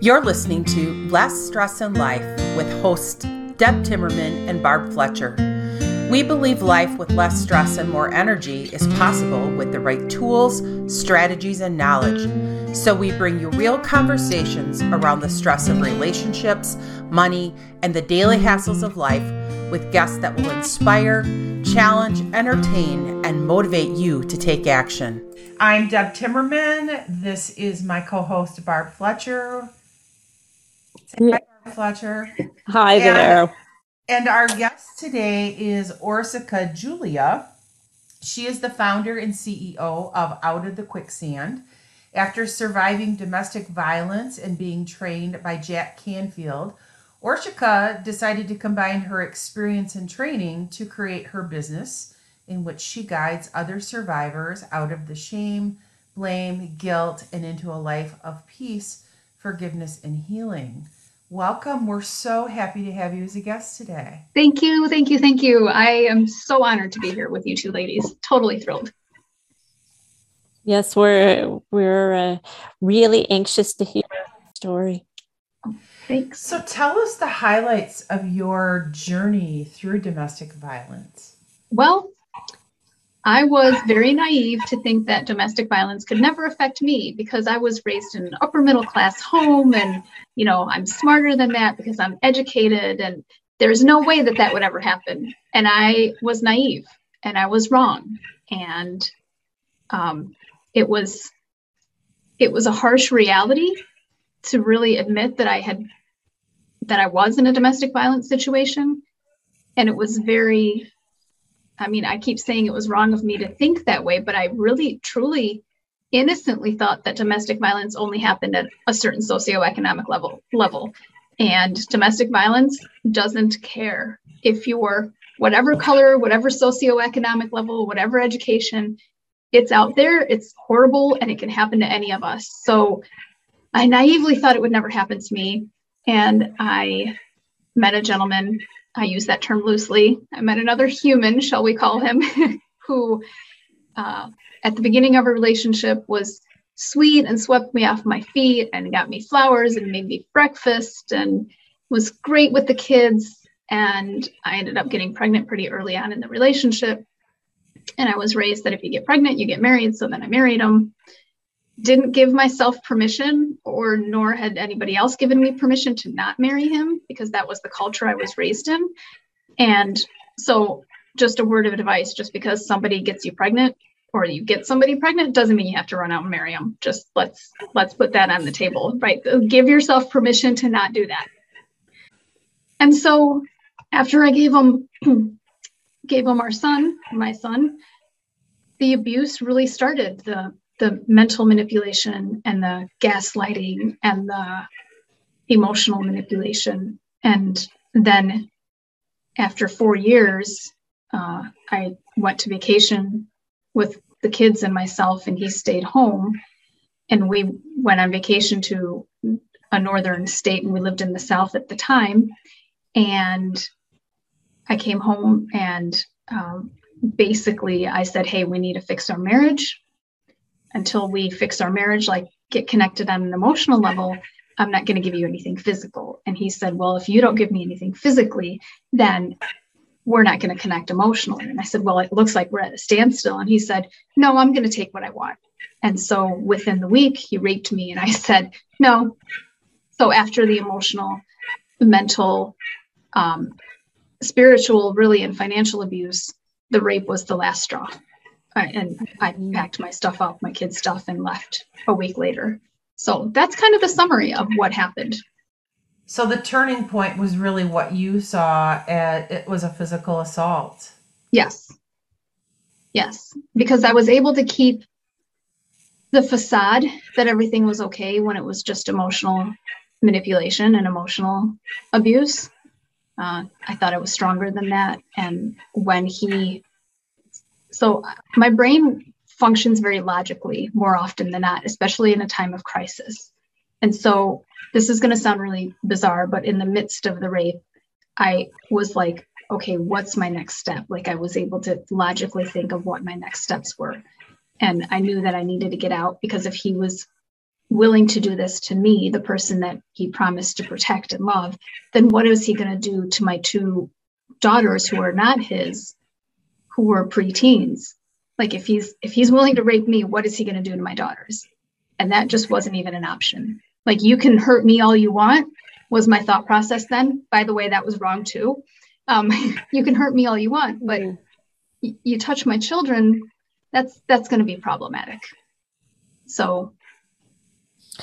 You're listening to Less Stress in Life with hosts Deb Timmerman and Barb Fletcher. We believe life with less stress and more energy is possible with the right tools, strategies, and knowledge. So we bring you real conversations around the stress of relationships, money, and the daily hassles of life with guests that will inspire, challenge, entertain, and motivate you to take action. I'm Deb Timmerman. This is my co host, Barb Fletcher. Hi, Fletcher. Hi and, there. And our guest today is Orsica Julia. She is the founder and CEO of Out of the Quicksand. After surviving domestic violence and being trained by Jack Canfield, Orsica decided to combine her experience and training to create her business, in which she guides other survivors out of the shame, blame, guilt, and into a life of peace, forgiveness, and healing. Welcome. We're so happy to have you as a guest today. Thank you. Thank you. Thank you. I am so honored to be here with you two ladies. Totally thrilled. Yes, we're we're uh, really anxious to hear your story. Thanks. So tell us the highlights of your journey through domestic violence. Well, I was very naive to think that domestic violence could never affect me because I was raised in an upper middle class home and, you know, I'm smarter than that because I'm educated and there's no way that that would ever happen. And I was naive and I was wrong. And um, it was it was a harsh reality to really admit that I had that I was in a domestic violence situation. And it was very I mean, I keep saying it was wrong of me to think that way, but I really, truly, innocently thought that domestic violence only happened at a certain socioeconomic level. Level, and domestic violence doesn't care if you're whatever color, whatever socioeconomic level, whatever education. It's out there. It's horrible, and it can happen to any of us. So, I naively thought it would never happen to me, and I met a gentleman I use that term loosely. I met another human, shall we call him, who uh, at the beginning of a relationship was sweet and swept me off my feet and got me flowers and made me breakfast and was great with the kids. And I ended up getting pregnant pretty early on in the relationship. And I was raised that if you get pregnant, you get married. So then I married him didn't give myself permission or nor had anybody else given me permission to not marry him because that was the culture I was raised in. And so just a word of advice just because somebody gets you pregnant or you get somebody pregnant doesn't mean you have to run out and marry them. Just let's let's put that on the table, right? Uh, give yourself permission to not do that. And so after I gave him gave him our son, my son, the abuse really started. The the mental manipulation and the gaslighting and the emotional manipulation. And then after four years, uh, I went to vacation with the kids and myself, and he stayed home. And we went on vacation to a northern state, and we lived in the south at the time. And I came home, and um, basically, I said, Hey, we need to fix our marriage until we fix our marriage, like get connected on an emotional level, I'm not going to give you anything physical. And he said, Well, if you don't give me anything physically, then we're not going to connect emotionally. And I said, Well, it looks like we're at a standstill. And he said, No, I'm going to take what I want. And so within the week, he raped me. And I said, No. So after the emotional, mental, um, spiritual, really, and financial abuse, the rape was the last straw. I, and I packed my stuff up, my kids' stuff, and left a week later. So that's kind of the summary of what happened. So the turning point was really what you saw. At, it was a physical assault. Yes. Yes, because I was able to keep the facade that everything was okay when it was just emotional manipulation and emotional abuse. Uh, I thought I was stronger than that. And when he so my brain functions very logically more often than not, especially in a time of crisis. And so this is going to sound really bizarre, but in the midst of the rape, I was like, okay, what's my next step? Like I was able to logically think of what my next steps were. And I knew that I needed to get out because if he was willing to do this to me, the person that he promised to protect and love, then what is he going to do to my two daughters who are not his, who are preteens? Like if he's if he's willing to rape me, what is he going to do to my daughters? And that just wasn't even an option. Like you can hurt me all you want was my thought process then. By the way, that was wrong too. Um, you can hurt me all you want, but mm. y- you touch my children, that's that's going to be problematic. So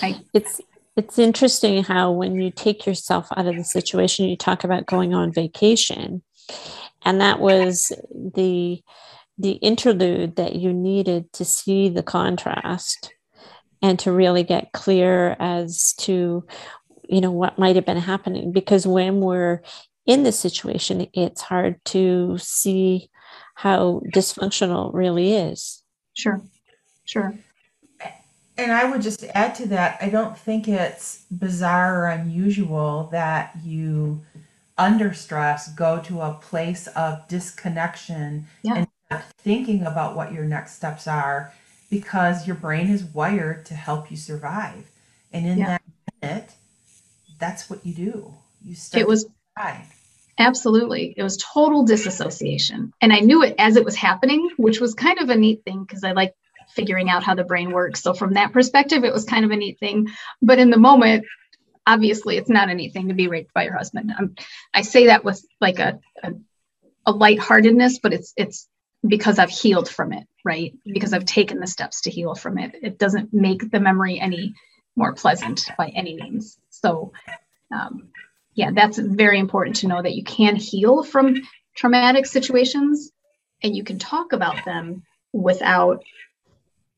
I, it's it's interesting how when you take yourself out of the situation, you talk about going on vacation, and that was the the interlude that you needed to see the contrast and to really get clear as to you know what might have been happening. Because when we're in this situation it's hard to see how dysfunctional really is. Sure. Sure. And I would just add to that, I don't think it's bizarre or unusual that you under stress go to a place of disconnection yeah. and thinking about what your next steps are because your brain is wired to help you survive. And in yeah. that minute, that's what you do. You start it was Absolutely. It was total disassociation. And I knew it as it was happening, which was kind of a neat thing because I like figuring out how the brain works. So from that perspective, it was kind of a neat thing. But in the moment, obviously, it's not anything to be raped by your husband. I'm, I say that with like a, a a lightheartedness, but it's it's because I've healed from it, right? Because I've taken the steps to heal from it. It doesn't make the memory any more pleasant by any means. So, um, yeah, that's very important to know that you can heal from traumatic situations and you can talk about them without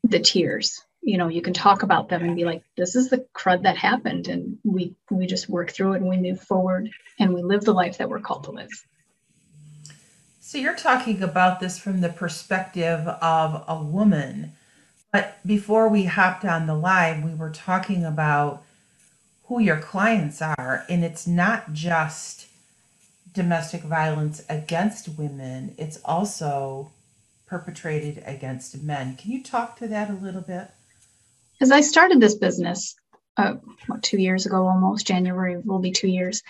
the tears you know you can talk about them and be like this is the crud that happened. And we we just work through it and we move forward and we live the life that we're called to live. So you're talking about this from the perspective of a woman. But before we hopped on the live we were talking about who your clients are. And it's not just domestic violence against women. It's also perpetrated against men. Can you talk to that a little bit? As I started this business, uh, what, two years ago almost, January will be two years,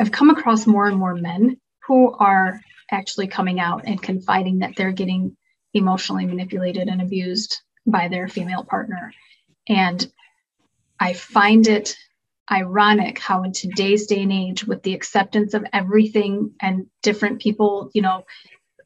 I've come across more and more men who are actually coming out and confiding that they're getting emotionally manipulated and abused by their female partner. And I find it ironic how in today's day and age with the acceptance of everything and different people you know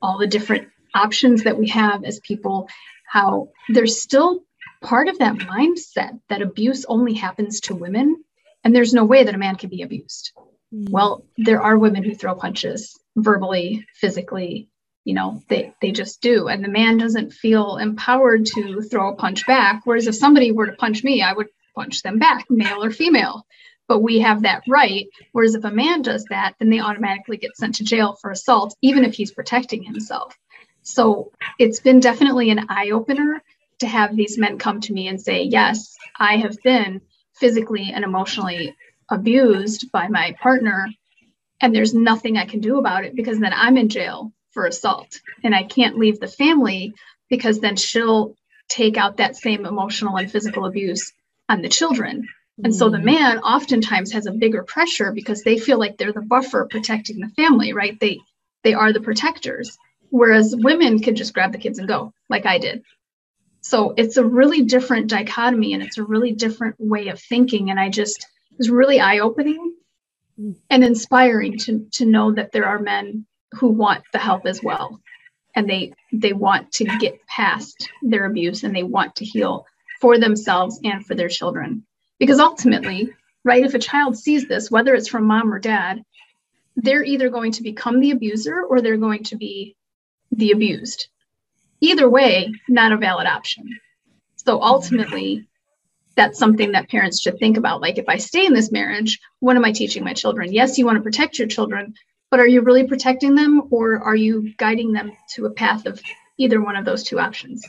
all the different options that we have as people, how there's still part of that mindset that abuse only happens to women and there's no way that a man can be abused. Mm-hmm. Well, there are women who throw punches verbally, physically, you know, they they just do and the man doesn't feel empowered to throw a punch back whereas if somebody were to punch me, I would punch them back, male or female. But we have that right. Whereas if a man does that, then they automatically get sent to jail for assault, even if he's protecting himself. So it's been definitely an eye opener to have these men come to me and say, Yes, I have been physically and emotionally abused by my partner, and there's nothing I can do about it because then I'm in jail for assault and I can't leave the family because then she'll take out that same emotional and physical abuse on the children. And so the mm. man oftentimes has a bigger pressure because they feel like they're the buffer protecting the family, right? They they are the protectors. Whereas women can just grab the kids and go, like I did. So it's a really different dichotomy and it's a really different way of thinking. And I just it was really eye opening and inspiring to to know that there are men who want the help as well. And they they want to get past their abuse and they want to heal for themselves and for their children. Because ultimately, right, if a child sees this, whether it's from mom or dad, they're either going to become the abuser or they're going to be the abused. Either way, not a valid option. So ultimately, that's something that parents should think about. Like, if I stay in this marriage, what am I teaching my children? Yes, you want to protect your children, but are you really protecting them or are you guiding them to a path of either one of those two options,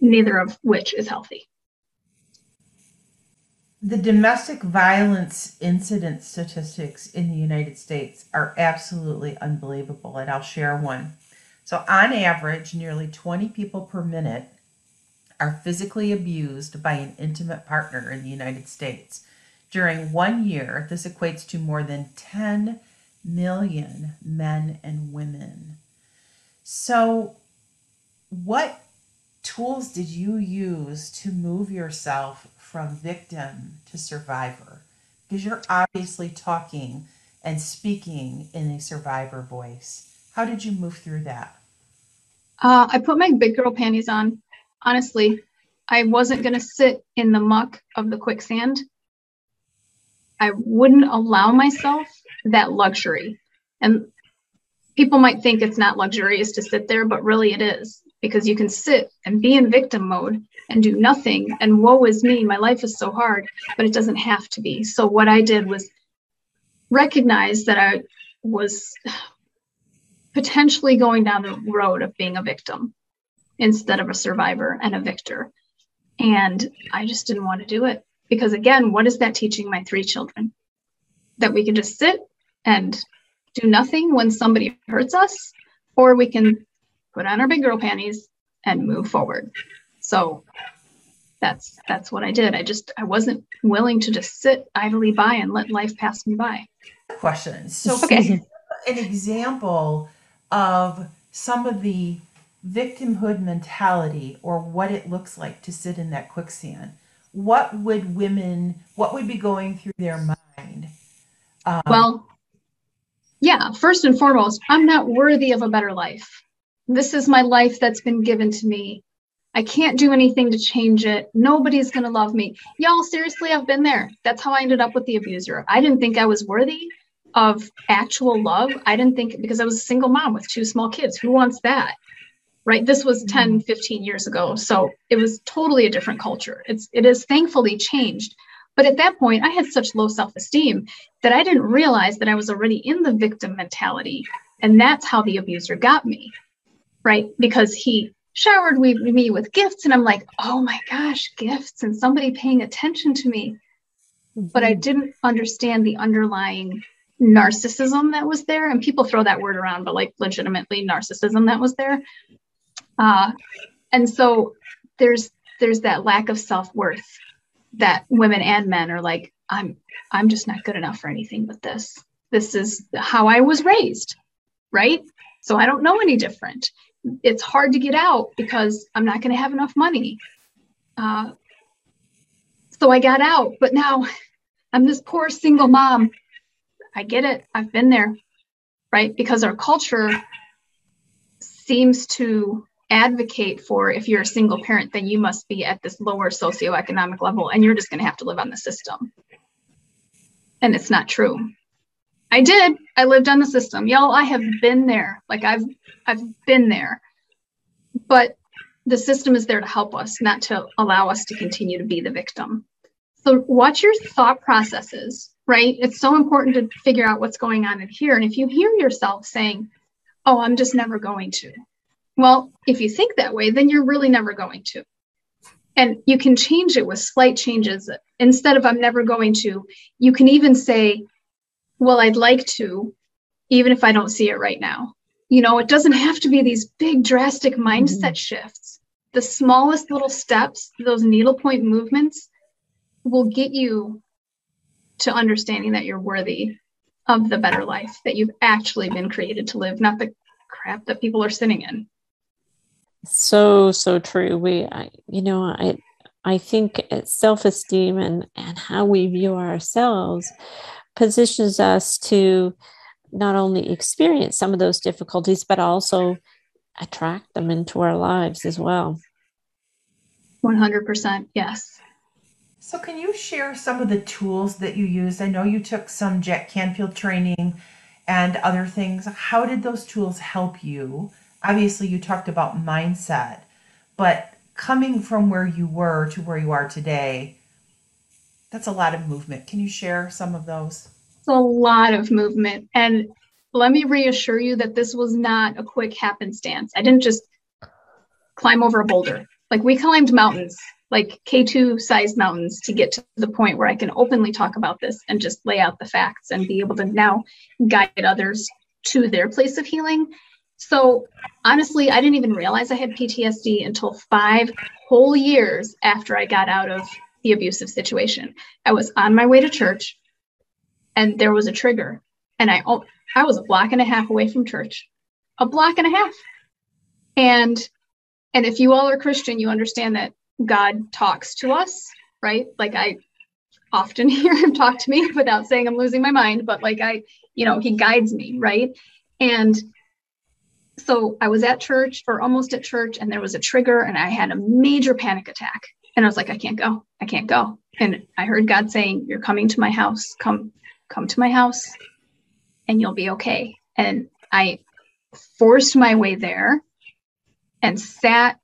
neither of which is healthy? The domestic violence incident statistics in the United States are absolutely unbelievable, and I'll share one. So, on average, nearly 20 people per minute are physically abused by an intimate partner in the United States. During one year, this equates to more than 10 million men and women. So, what tools did you use to move yourself from victim to survivor? Because you're obviously talking and speaking in a survivor voice. How did you move through that? Uh, I put my big girl panties on. Honestly, I wasn't going to sit in the muck of the quicksand. I wouldn't allow myself that luxury. And people might think it's not luxurious to sit there, but really it is because you can sit and be in victim mode and do nothing. And woe is me, my life is so hard, but it doesn't have to be. So, what I did was recognize that I was potentially going down the road of being a victim instead of a survivor and a victor. And I just didn't want to do it because, again, what is that teaching my three children? That we can just sit and do nothing when somebody hurts us, or we can put on our big girl panties and move forward. So that's that's what I did. I just I wasn't willing to just sit idly by and let life pass me by. Questions. So okay. an example of some of the victimhood mentality or what it looks like to sit in that quicksand. What would women what would be going through their mind? Um, well, yeah, first and foremost, I'm not worthy of a better life. This is my life that's been given to me. I can't do anything to change it. Nobody's going to love me. Y'all, seriously, I've been there. That's how I ended up with the abuser. I didn't think I was worthy of actual love. I didn't think because I was a single mom with two small kids. Who wants that? Right? This was 10, mm-hmm. 15 years ago. So it was totally a different culture. It's it is thankfully changed. But at that point, I had such low self-esteem that I didn't realize that I was already in the victim mentality. And that's how the abuser got me right? Because he showered me with gifts, and I'm like, oh my gosh, gifts and somebody paying attention to me. But I mm-hmm. didn't understand the underlying narcissism that was there. And people throw that word around, but like legitimately narcissism that was there. Uh, and so there's there's that lack of self-worth that women and men are like, I'm I'm just not good enough for anything but this. This is how I was raised, right? So I don't know any different it's hard to get out because I'm not going to have enough money. Uh, so I got out, but now I'm this poor single mom. I get it. I've been there, right? Because our culture seems to advocate for if you're a single parent, then you must be at this lower socioeconomic level and you're just going to have to live on the system. And it's not true. I did. I lived on the system. Y'all, I have been there. Like I've I've been there. But the system is there to help us, not to allow us to continue to be the victim. So watch your thought processes, right? It's so important to figure out what's going on in here. And if you hear yourself saying, "Oh, I'm just never going to." Well, if you think that way, then you're really never going to. And you can change it with slight changes. Instead of I'm never going to, you can even say, well, I'd like to, even if I don't see it right now. You know, it doesn't have to be these big, drastic mindset mm-hmm. shifts. The smallest little steps, those needlepoint movements, will get you to understanding that you're worthy of the better life that you've actually been created to live, not the crap that people are sitting in. So, so true. We, I, you know, I, I think self esteem and, and how we view ourselves positions us to not only experience some of those difficulties, but also attract them into our lives as well. 100%, yes. So, can you share some of the tools that you used? I know you took some Jack Canfield training and other things. How did those tools help you? Obviously, you talked about mindset, but coming from where you were to where you are today, that's a lot of movement. Can you share some of those? It's a lot of movement. And let me reassure you that this was not a quick happenstance. I didn't just climb over a boulder. Like we climbed mountains, like K2 sized mountains to get to the point where I can openly talk about this and just lay out the facts and be able to now guide others to their place of healing. So honestly, I didn't even realize I had PTSD until five whole years after I got out of the abusive situation. I was on my way to church and there was a trigger and I I was a block and a half away from church. A block and a half. And and if you all are Christian, you understand that God talks to us, right? Like I often hear him talk to me without saying I'm losing my mind, but like I, you know, he guides me, right? And so I was at church or almost at church, and there was a trigger, and I had a major panic attack. And I was like, I can't go. I can't go. And I heard God saying, You're coming to my house. Come, come to my house, and you'll be okay. And I forced my way there and sat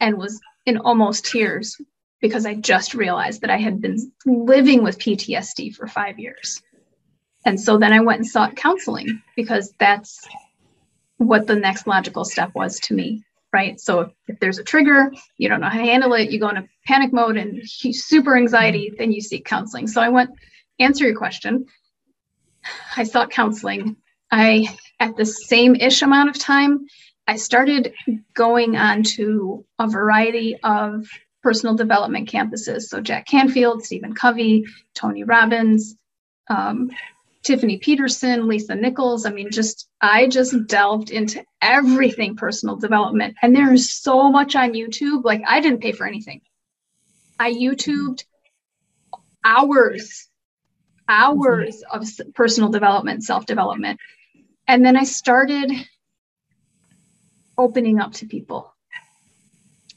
and was in almost tears because I just realized that I had been living with PTSD for five years. And so then I went and sought counseling because that's what the next logical step was to me right? So if, there's a trigger you don't know how to handle it you go into panic mode and super anxiety then you seek counseling. So i went answer your question. I sought counseling. I at the same ish amount of time i started going on to a variety of personal development campuses so jack canfield stephen covey tony robbins um, Tiffany Peterson, Lisa Nichols. I mean, just I just delved into everything personal development. And there's so much on YouTube. Like I didn't pay for anything. I YouTubed hours, hours of personal development, self-development. And then I started opening up to people.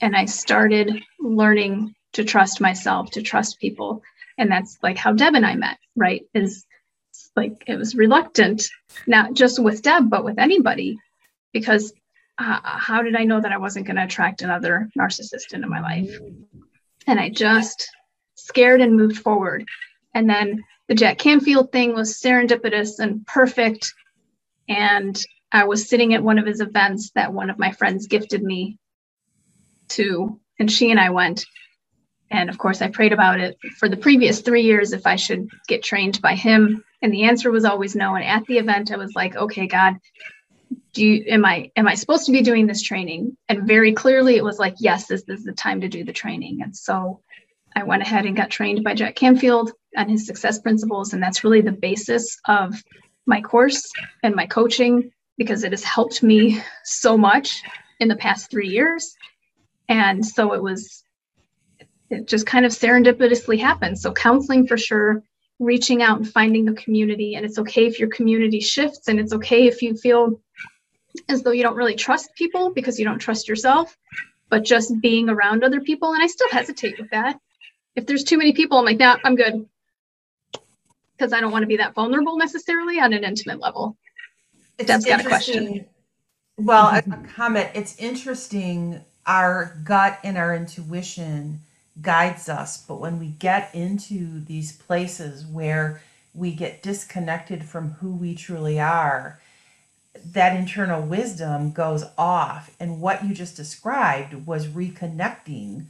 And I started learning to trust myself, to trust people. And that's like how Deb and I met, right? Is like it was reluctant, not just with Deb, but with anybody, because uh, how did I know that I wasn't going to attract another narcissist into my life? And I just scared and moved forward. And then the Jack Canfield thing was serendipitous and perfect. And I was sitting at one of his events that one of my friends gifted me to, and she and I went. And of course, I prayed about it for the previous three years if I should get trained by him. And the answer was always no. And at the event i was like okay god do you am i am i supposed to be doing this training? And very clearly it was like yes this, this is the time to do the training. And so i went ahead and got trained by jack canfield on his success principles. And that's really the basis of my course and my coaching because it has helped me so much in the past three years and so it was it just kind of serendipitously happened so counseling for sure reaching out and finding a community. And it's okay if your community shifts, and it's okay if you feel as though you don't really trust people because you don't trust yourself, but just being around other people. And I still hesitate with that. If there's too many people, I'm like, nah, I'm good. Because I don't want to be that vulnerable necessarily on an intimate level. It's Deb's got a question. Well, a, a comment. It's interesting. Our gut and our intuition guides us. But when we get into these places where we get disconnected from who we truly are, that internal wisdom goes off. And what you just described was reconnecting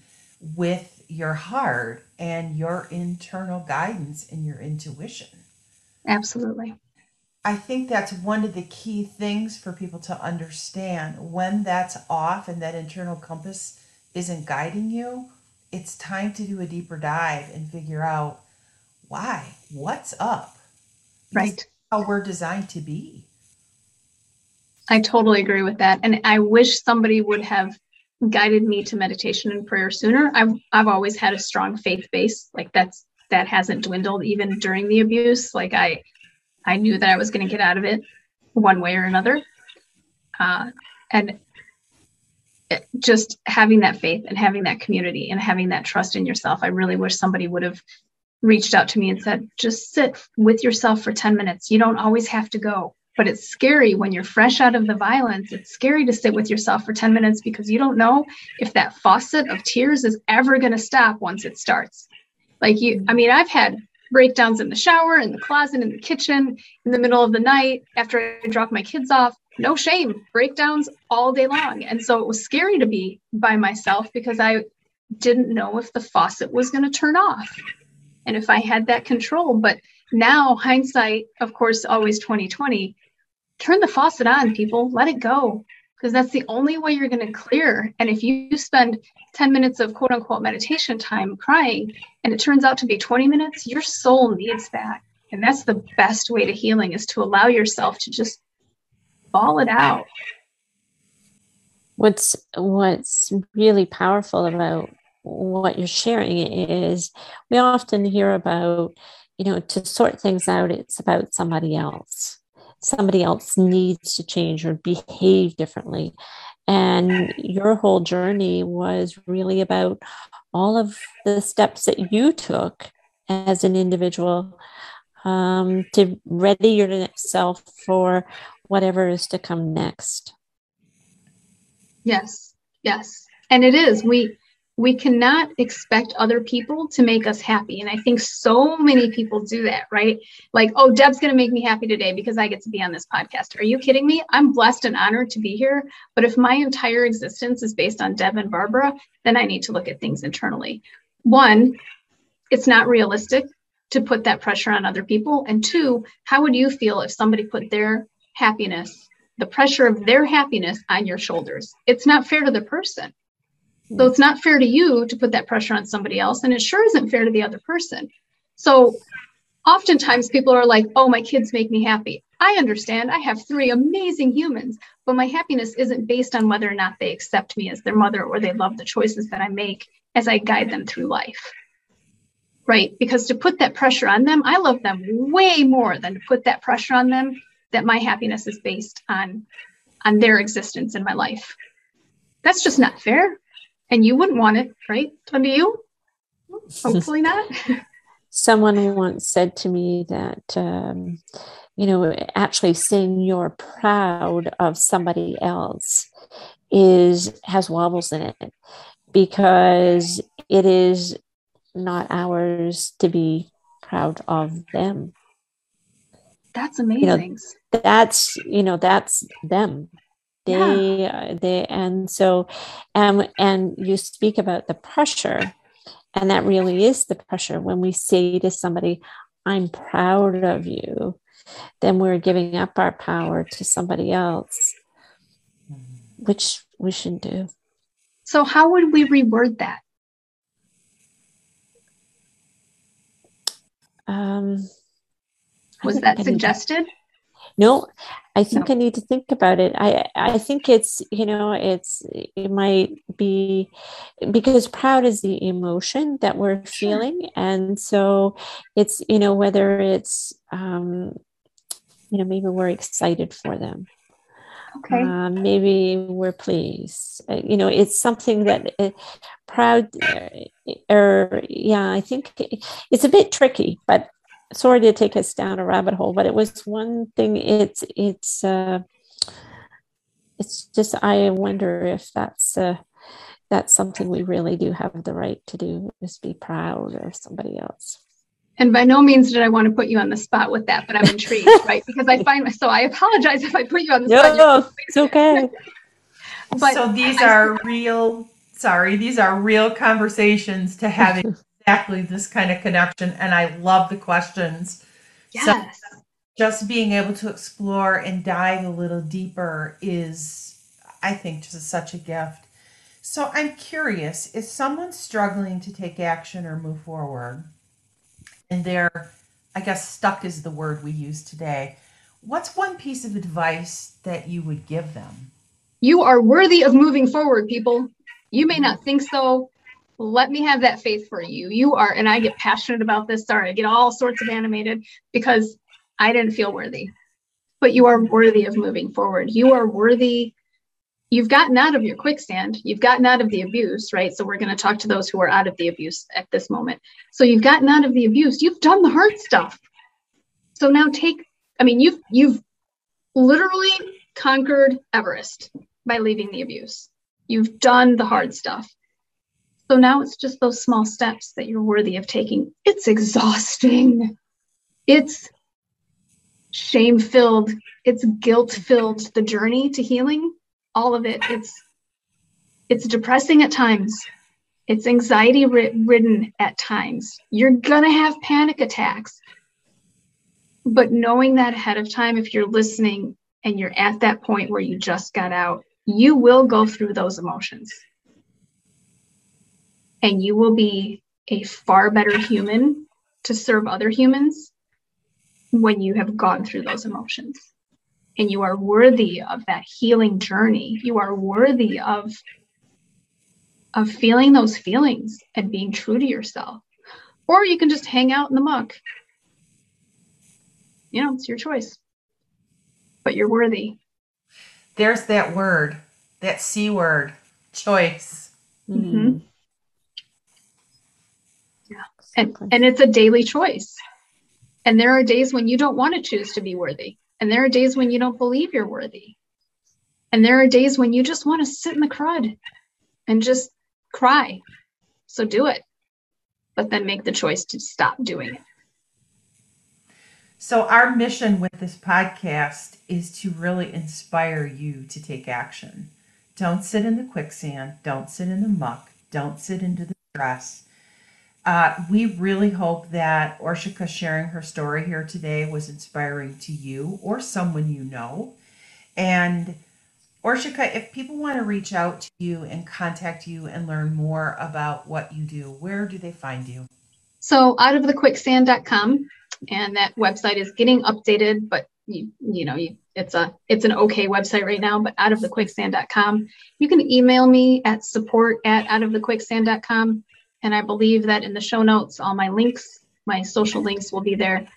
with your heart and your internal guidance and your intuition. Absolutely. I think that's one of the key things for people to understand. When that's off and that internal compass isn't guiding you, it's time to do a deeper dive and figure out why, what's up. Right. How we're designed to be. I totally agree with that. And I wish somebody would have guided me to meditation and prayer sooner. I've I've always had a strong faith base. Like that's that hasn't dwindled even during the abuse. Like I I knew that I was going to get out of it one way or another. Uh, and just having that faith and having that community and having that trust in yourself. I really wish somebody would have reached out to me and said, just sit with yourself for 10 minutes. You don't always have to go. But it's scary when you're fresh out of the violence. It's scary to sit with yourself for 10 minutes because you don't know if that faucet of tears is ever going to stop once it starts. Like you, I mean, I've had breakdowns in the shower, in the closet, in the kitchen, in the middle of the night after I drop my kids off no shame, breakdowns all day long. And so it was scary to be by myself because I didn't know if the faucet was going to turn off and if I had that control. But now, hindsight, of course, always 2020, turn the faucet on, people. Let it go. Because that's the only way you're going to clear. And if you spend 10 minutes of quote unquote meditation time crying and it turns out to be 20 minutes, your soul needs that. And that's the best way to healing is to allow yourself to just bawl it out. What's what's really powerful about what you're sharing is we often hear about, you know, to sort things out, it's about somebody else somebody else needs to change or behave differently. And your whole journey was really about all of the steps that you took as an individual um, to ready yourself for whatever is to come next. Yes, yes. And it is. We we cannot expect other people to make us happy. And I think so many people do that, right? Like, oh, Deb's going to make me happy today because I get to be on this podcast. Are you kidding me? I'm blessed and honored to be here. But if my entire existence is based on Deb and Barbara, then I need to look at things internally. One, it's not realistic to put that pressure on other people. And two, how would you feel if somebody put their happiness, the pressure of their happiness on your shoulders? It's not fair to the person so it's not fair to you to put that pressure on somebody else, and it sure isn't fair to the other person. So oftentimes people are like, oh, my kids make me happy. I understand. I have three amazing humans, but my happiness isn't based on whether or not they accept me as their mother or they love the choices that I make as I guide them through life. Right? Because to put that pressure on them, I love them way more than to put that pressure on them that my happiness is based on on their existence in my life. That's just not fair and you wouldn't want it, right? do you? Hopefully not. Someone once said to me that, um, you know, actually saying you're proud of somebody else is has wobbles in it because it is not ours to be proud of them. That's amazing. You know, that's you know that's them they yeah. Uh, they and so um and you speak about the pressure and that really is the pressure. When we say to somebody i'm proud of you then we're giving up our power to somebody else which we shouldn't do. So how would we reword that? Um was that. suggested no i think no. i need to think about it. I i think it's you know it's it might be because proud is the emotion that we're feeling. And so it's you know whether it's um you know maybe we're excited for them. Okay. Uh, maybe we're pleased. Uh, you know it's something that uh, proud uh, or yeah i think it's a bit tricky but sorry to take us down a rabbit hole, but it was one thing. It's it's uh, it's just I wonder if that's uh, that's something we really do have the right to do is be proud of somebody else. And by no means did I want to put you on the spot with that, but I'm intrigued, right? Because I find so I apologize if I put you on the spot. No, it's okay. but so these I, are real. Sorry, these are real conversations to have exactly this kind of connection. And I love the questions. Yes. So just being able to explore and dive a little deeper is, I think, just such a gift. So I'm curious if someone's struggling to take action or move forward, and they're, I guess, stuck is the word we use today, what's one piece of advice that you would give them? You are worthy of moving forward, people. You may not think so, let me have that faith for you. You are, and I get passionate about this. Sorry, I get all sorts of animated because I didn't feel worthy. But you are worthy of moving forward. You are worthy. You've gotten out of your quicksand. You've gotten out of the abuse, right? So we're going to talk to those who are out of the abuse at this moment. So you've gotten out of the abuse. You've done the hard stuff. So now take, I mean, you've you've literally conquered Everest by leaving the abuse. You've done the hard stuff. So now it's just those small steps that you're worthy of taking. It's exhausting. It's shame filled. It's guilt filled. The journey to healing, all of it. It's it's depressing at times. It's anxiety ridden at times. You're going to have panic attacks. But knowing that ahead of time, if you're listening, and you're at that point where you just got out, you will go through those emotions. And you will be a far better human to serve other humans when you have gone through those emotions. And you are worthy of that healing journey. You are worthy of, of feeling those feelings and being true to yourself. Or you can just hang out in the muck. You know, it's your choice. But you're worthy. There's that word, that C word, choice. Mm-hmm. Yeah. And, and it's a daily choice. And there are days when you don't want to choose to be worthy. And there are days when you don't believe you're worthy. And there are days when you just want to sit in the crud and just cry. So do it. But then make the choice to stop doing it. So, our mission with this podcast is to really inspire you to take action. Don't sit in the quicksand. Don't sit in the muck. Don't sit into the stress. Uh, we really hope that Orshika sharing her story here today was inspiring to you or someone you know. And Orshika, if people want to reach out to you and contact you and learn more about what you do, where do they find you? So, out of the quicksand.com and that website is getting updated but you, you know you, it's a it's an okay website right now but out of the quicksand.com you can email me at support at out of the quicksand.com and i believe that in the show notes all my links my social links will be there.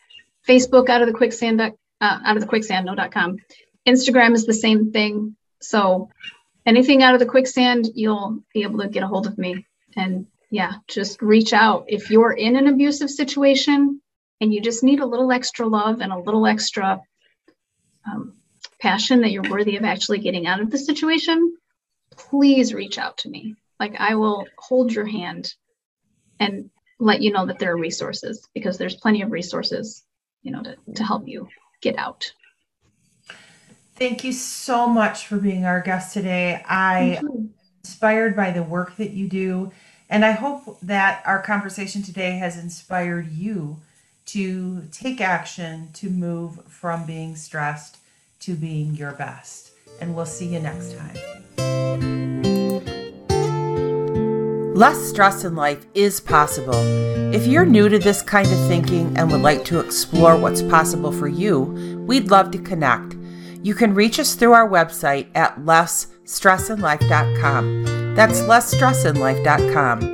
Facebook out of the quicksand uh, out of the quicksand no.com instagram is the same thing. So anything out of the quicksand you'll be able to get a hold of me. And yeah just reach out. If you're in an abusive situation and you just need a little extra love and a little extra um, passion that you're worthy of actually getting out of the situation, please reach out to me. Like I will hold your hand and let you know that there are resources because there's plenty of resources, you know, to, to help you get out. Thank you so much for being our guest today. I am inspired by the work that you do, and I hope that our conversation today has inspired you to take action to move from being stressed to being your best. And we'll see you next time. Less stress in life is possible. If you're new to this kind of thinking and would like to explore what's possible for you, we'd love to connect. You can reach us through our website at lessstressinlife.com. That's lessstressinlife.com.